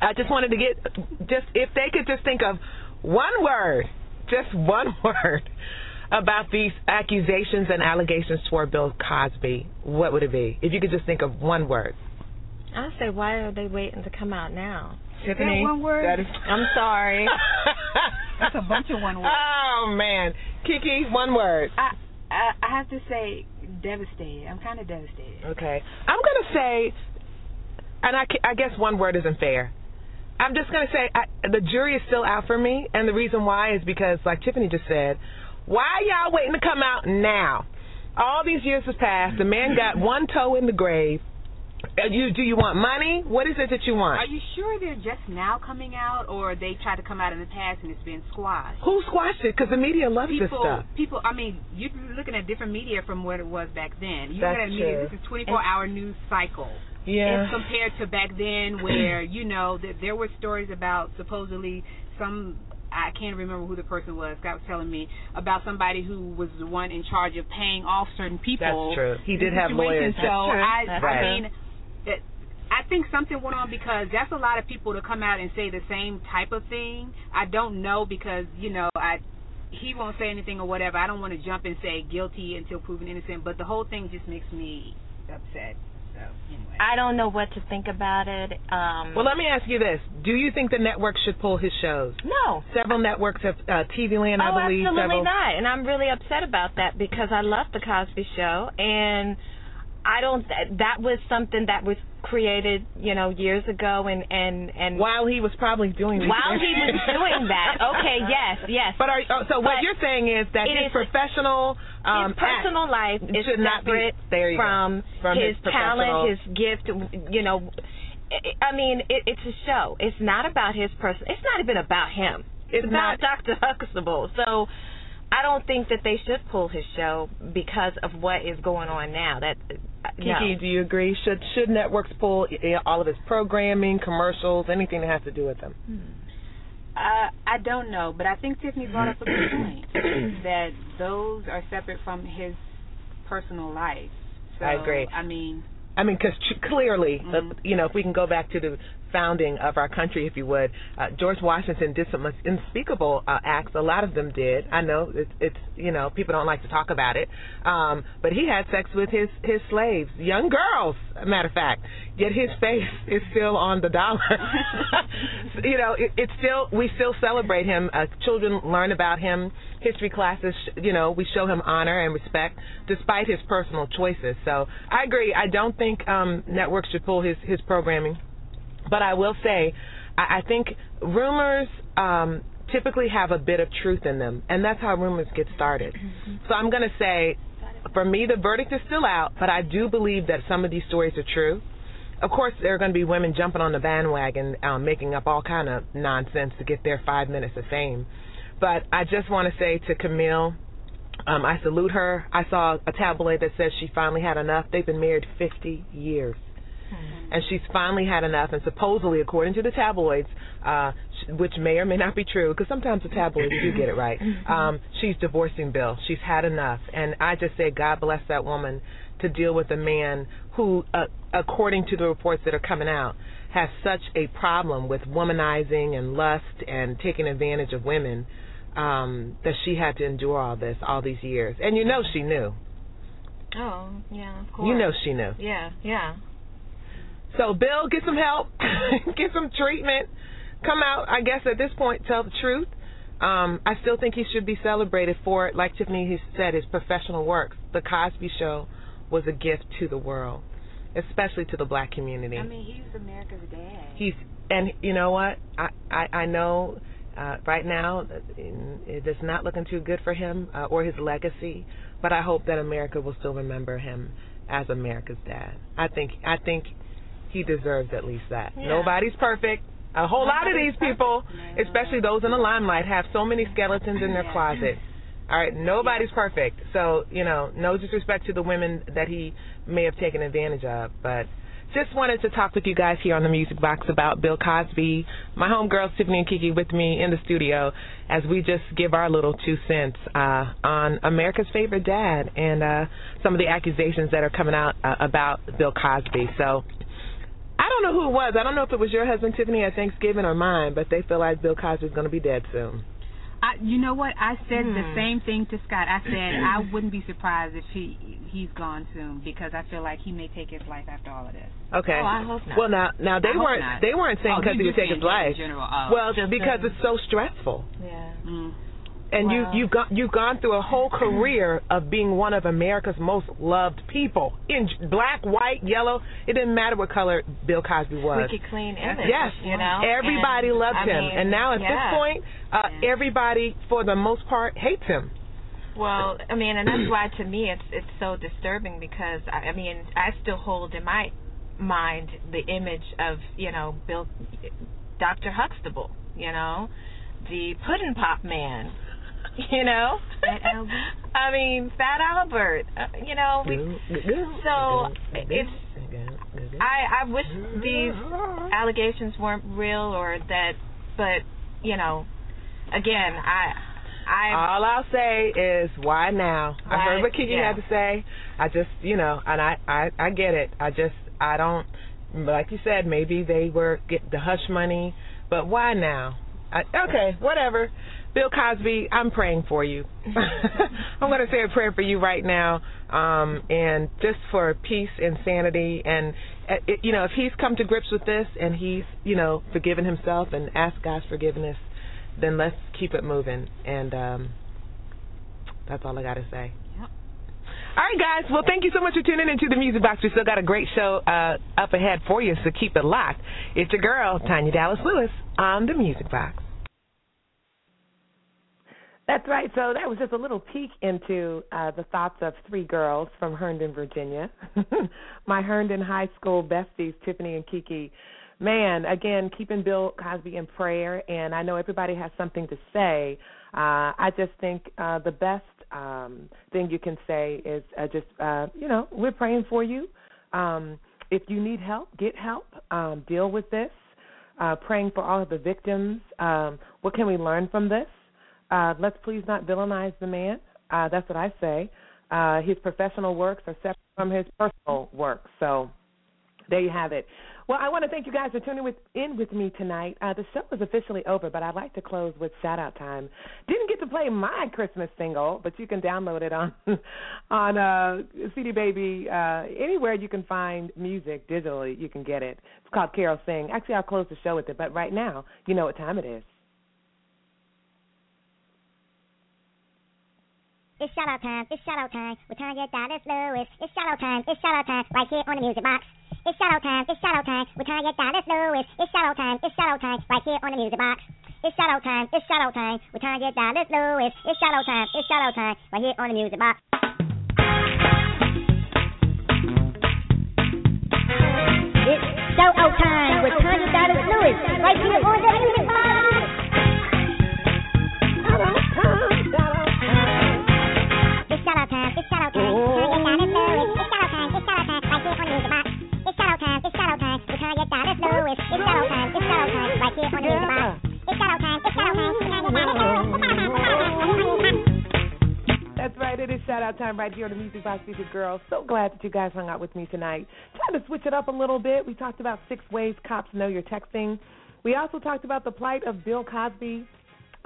I just wanted to get just if they could just think of one word, just one [LAUGHS] word about these accusations and allegations toward Bill Cosby, what would it be? If you could just think of one word. I say, why are they waiting to come out now? Tiffany, one word? That is, I'm sorry. [LAUGHS] That's a bunch of one words. Oh man, Kiki, one word. I, I I have to say devastated. I'm kind of devastated. Okay, I'm gonna say, and I I guess one word isn't fair. I'm just gonna say I, the jury is still out for me, and the reason why is because, like Tiffany just said, why are y'all waiting to come out now? All these years have passed. The man got [LAUGHS] one toe in the grave. Uh, You do you want money? What is it that you want? Are you sure they're just now coming out, or they tried to come out in the past and it's been squashed? Who squashed it? Because the media loves people, this stuff. People, I mean, you're looking at different media from what it was back then. You're That's looking at media. true. This is 24-hour news cycle. Yeah. As compared to back then, where you know that there were stories about supposedly some. I can't remember who the person was. Scott was telling me about somebody who was the one in charge of paying off certain people. That's true. He did have lawyers. So. I, That's I right. mean, it, I think something went on because that's a lot of people to come out and say the same type of thing. I don't know because you know I he won't say anything or whatever. I don't want to jump and say guilty until proven innocent. But the whole thing just makes me upset. So anyway. I don't know what to think about it. Um, Well, let me ask you this: Do you think the network should pull his shows? no. Several networks have uh, TV Land, I believe. oh, absolutely several. not. And I'm really upset about that because I love the Cosby Show, and I don't. That was something that was created, you know, years ago, and and and While he was probably doing while he was doing that. Okay, yes, yes. But are oh, so what But you're saying is that his is- professional um, his personal life is should not be- separate there from, From his his, talent, his gift. You know, I mean, it, it's a show. It's not about his person. It's not even about him. It's, It's about Dr. Huxtable. So. I don't think that they should pull his show because of what is going on now. That Kiki, no. do you agree? Should should networks pull eh, all of his programming, commercials, anything that has to do with them? Uh, I don't know, but I think Tiffany brought up a good point [CLEARS THROAT] that those are separate from his personal life. So, I agree. I mean, I mean, because clearly, uh, Mhm. you know, if we can go back to the founding of our country, if you would, uh, George Washington did some unspeakable uh, acts. A lot of them did. I know it's, it's, you know, people don't like to talk about it, um, but he had sex with his his slaves, young girls. Matter of fact, yet his face is still on the dollar. [LAUGHS] you know, it, it's still we still celebrate him. Uh, children learn about him. History classes, you know, we show him honor and respect despite his personal choices. So I agree. I don't think um, networks should pull his his programming, but I will say, I, I think rumors. Um, typically have a bit of truth in them and that's how rumors get started so i'm going to say for me the verdict is still out but i do believe that some of these stories are true. Of course there are going to be women jumping on the bandwagon um, making up all kind of nonsense to get their five minutes of fame. But i just want to say to camille um, i salute her. I saw a tabloid that says she finally had enough. They've been married 50 years and she's finally had enough. And supposedly, according to the tabloids, uh, which may or may not be true, because sometimes the tabloids do get it right, [COUGHS] um, she's divorcing Bill. She's had enough, and I just say, God bless that woman to deal with a man who, uh, according to the reports that are coming out, has such a problem with womanizing and lust and taking advantage of women um, that she had to endure all this all these years. And you know she knew. Oh, yeah, of course. You know she knew. Yeah, yeah. So, Bill, get some help, [LAUGHS] get some treatment. Come out, I guess, at this point, tell the truth. Um, I still think he should be celebrated for, like Tiffany has said, his professional work. The Cosby Show was a gift to the world, especially to the black community. I mean, he's America's dad. He's and you know what? I I, I know uh, right now it is not looking too good for him uh, or his legacy, but I hope that America will still remember him as America's dad. I think I think he deserves at least that. Yeah. Nobody's perfect. A whole lot of these people, especially those in the limelight, have so many skeletons in their closet. All right, nobody's perfect. So, you know, no disrespect to the women that he may have taken advantage of, but just wanted to talk with you guys here on the Music Box about Bill Cosby. My homegirls Tiffany and Kiki with me in the studio as we just give our little two cents uh, on America's favorite dad and uh, some of the accusations that are coming out uh, about Bill Cosby. So I don't know who it was. I don't know if it was your husband Tiffany at Thanksgiving or mine, but they feel like Bill Cosby's going to be dead soon. I, you know what? I said the Hmm. same thing to Scott. I said I [CLEARS THROAT] wouldn't be surprised if he he's gone soon because I feel like he may take his life after all of this. Okay. Oh, I hope not. Well, now now they I weren't they weren't saying Oh, because you he would just take his life. in general. Oh. Well, Just because in- it's so stressful. Yeah. Mm. And Wow. you you've gone you've gone through a whole career of being one of America's most loved people in black, white, yellow. It didn't matter what color Bill Cosby was. Squeaky clean image. Yes, you know. everybody and, loved I him, mean, and now at yeah. this point, uh, Yeah. everybody for the most part hates him. Well, I mean, and that's why to me it's it's so disturbing because I, I mean I still hold in my mind the image of you know Bill, Dr. Huxtable, you know, the pudding pop man, [LAUGHS] you know. Fat Albert? [LAUGHS] I mean, Fat Albert. Uh, you know, we. So it's. I I wish these allegations weren't real or that, but you know, again, I I All I'll say is why now? I heard what Kiki yeah. had to say. I just, you know, and I, I, I get it. I just, I don't, like you said, maybe they were get the hush money, but why now? I, okay, whatever. Bill Cosby, I'm praying for you. [LAUGHS] I'm going to say a prayer for you right now, um, and just for peace and sanity. And uh, it, you know, if he's come to grips with this and he's you know forgiven himself and asked God's forgiveness, then let's keep it moving. And um, that's all I got to say. All right, guys. Well, thank you so much for tuning into the Music Box. We still got a great show uh, up ahead for you, so keep it locked. It's your girl, Tanya Dallas Lewis, on the Music Box. That's right. So that was just a little peek into uh, the thoughts of three girls from Herndon, Virginia. [LAUGHS] My Herndon High School besties, Tiffany and Kiki. Man, again, keeping Bill Cosby in prayer, and I know everybody has something to say. Uh, I just think uh, the best um, thing you can say is uh, just, uh, you know, we're praying for you. Um, if you need help, get help. Um, deal with this. Uh, praying for all of the victims. Um, what can we learn from this? Uh, let's please not villainize the man. Uh, that's what I say. Uh, his professional works are separate from his personal work. So there you have it. Well, I want to thank you guys for tuning with, in with me tonight. Uh, the show is officially over, but I'd like to close with shout out time. Didn't get to play my Christmas single, but you can download it on [LAUGHS] on uh, CD Baby uh, anywhere you can find music digitally. You can get it. It's called Carol Sing. Actually, I'll close the show with it, but right now, you know what time it is. It's shout out time. It's shout out time. With Tanya Dallas Lewis. It's shout out time. It's shout out time. Right here on the music box. It's shout out time. It's shout out time. With Tanya Dallas Lewis. It's shout out time. It's shout out time. Right here on the music box. It's shout out time. It's shout out time. With Tanya Dallas Lewis. It's shout out time. It's shout out time. Right here on the music box. It's shout out time with Tanya Dallas Lewis. Right here on the music box. It's shout out time. It's shout out time. Right here on the music box. It's shout out time. It's shout out time. That's right. It is shout out time right here on the Music Box Music Girls. So glad that you guys hung out with me tonight. Trying to switch it up a little bit. We talked about six ways cops know you're texting. We also talked about the plight of Bill Cosby,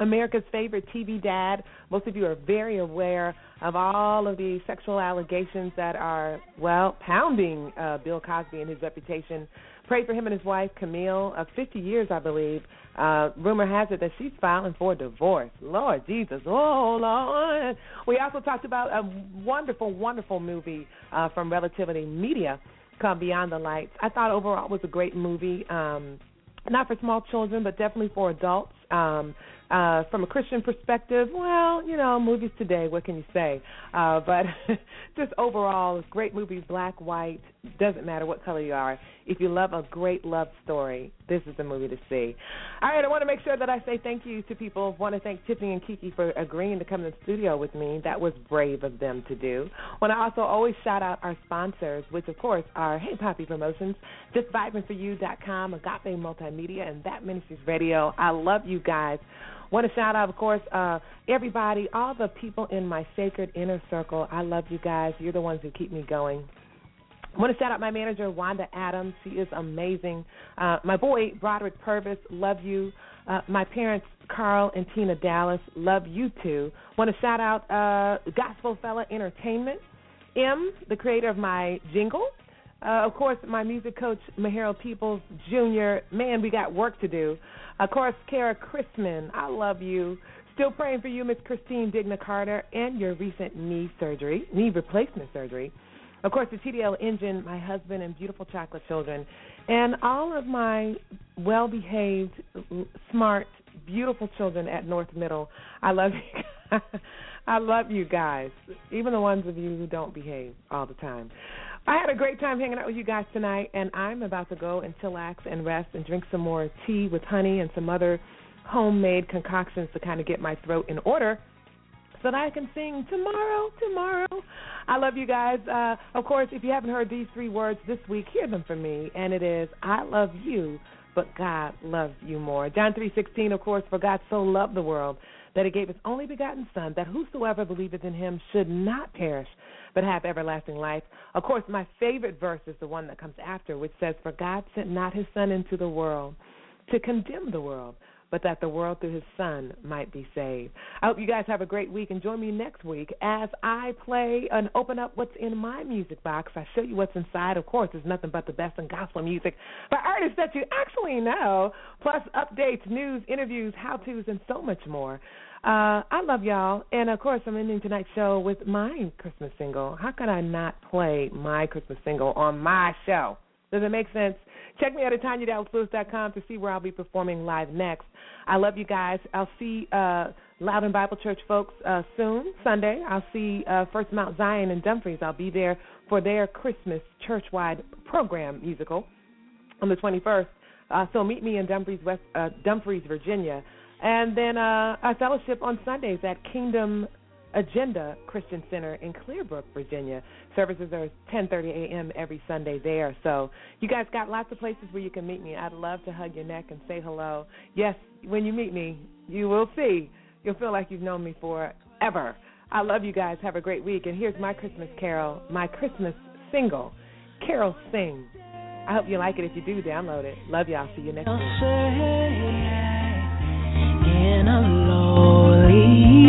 America's favorite TV dad. Most of you are very aware of all of the sexual allegations that are, well, pounding uh, Bill Cosby and his reputation. Pray for him and his wife, Camille, of 50 years, I believe. Uh, rumor has it that she's filing for divorce. Lord Jesus. Oh, Lord. We also talked about a wonderful, wonderful movie uh, from Relativity Media called Beyond the Lights. I thought overall it was a great movie. Um, not for small children, but definitely for adults. Um, uh, from a Christian perspective, well, you know, movies today, what can you say? Uh, but [LAUGHS] just overall, great movies, black, white, doesn't matter what color you are. If you love a great love story, this is the movie to see. All right, I want to make sure that I say thank you to people. Want to thank Tiffany and Kiki for agreeing to come to the studio with me. That was brave of them to do. Want to also always shout out our sponsors, which of course are Hey Poppy Promotions, JustVibingForYou.com, Agape Multimedia, and BAP Ministries Radio. I love you guys. Want to shout out, of course, uh, everybody, all the people in my sacred inner circle. I love you guys. You're the ones who keep me going. I want to shout out my manager, Wanda Adams. She is amazing. Uh, my boy, Broderick Purvis, love you. Uh, my parents, Carl and Tina Dallas, love you too. Want to shout out uh, Gospel Fella Entertainment, M, the creator of my jingle. Uh, of course, my music coach, Mahero Peoples Jr. Man, we got work to do. Of course, Kara Chrisman, I love you. Still praying for you, Miss Christine Digna Carter, and your recent knee surgery, knee replacement surgery. Of course, the TDL engine, my husband, and beautiful chocolate children, and all of my well behaved, smart, beautiful children at North Middle. I love you. [LAUGHS] I love you guys, even the ones of you who don't behave all the time. I had a great time hanging out with you guys tonight, and I'm about to go and chillax and rest and drink some more tea with honey and some other homemade concoctions to kind of get my throat in order so that I can sing tomorrow, tomorrow. I love you guys. Uh, of course, if you haven't heard these three words this week, hear them from me, and it is I love you, but God loves you more. John 3:16, of course, for God so loved the world that he gave his only begotten Son, that whosoever believeth in him should not perish, but have everlasting life. Of course, my favorite verse is the one that comes after, which says, For God sent not his Son into the world to condemn the world, but that the world through his son might be saved. I hope you guys have a great week and join me next week as I play and open up what's in my music box. I show you what's inside. Of course, it's nothing but the best in gospel music by artists that you actually know, plus updates, news, interviews, how to's, and so much more. Uh, I love y'all. And of course, I'm ending tonight's show with my Christmas single. How could I not play my Christmas single on my show? Does it make sense? Check me out at TanyaDallasLewis.com to see where I'll be performing live next. I love you guys. I'll see uh, Loudoun Bible Church folks uh, soon, Sunday. I'll see uh, First Mount Zion in Dumfries. I'll be there for their Christmas church-wide program musical on the 21st. Uh, so meet me in Dumfries, West, uh, Dumfries, Virginia. And then uh, a fellowship on Sundays at Kingdom Agenda Christian Center in Clearbrook, Virginia. Services are 10:30 a.m. every Sunday there. So you guys got lots of places where you can meet me. I'd love to hug your neck and say hello. Yes, when you meet me, you will see. You'll feel like you've known me forever. I love you guys. Have a great week. And here's my Christmas carol, my Christmas single, Carol Sing. I hope you like it. If you do, download it. Love y'all. See you next week and I'm lonely.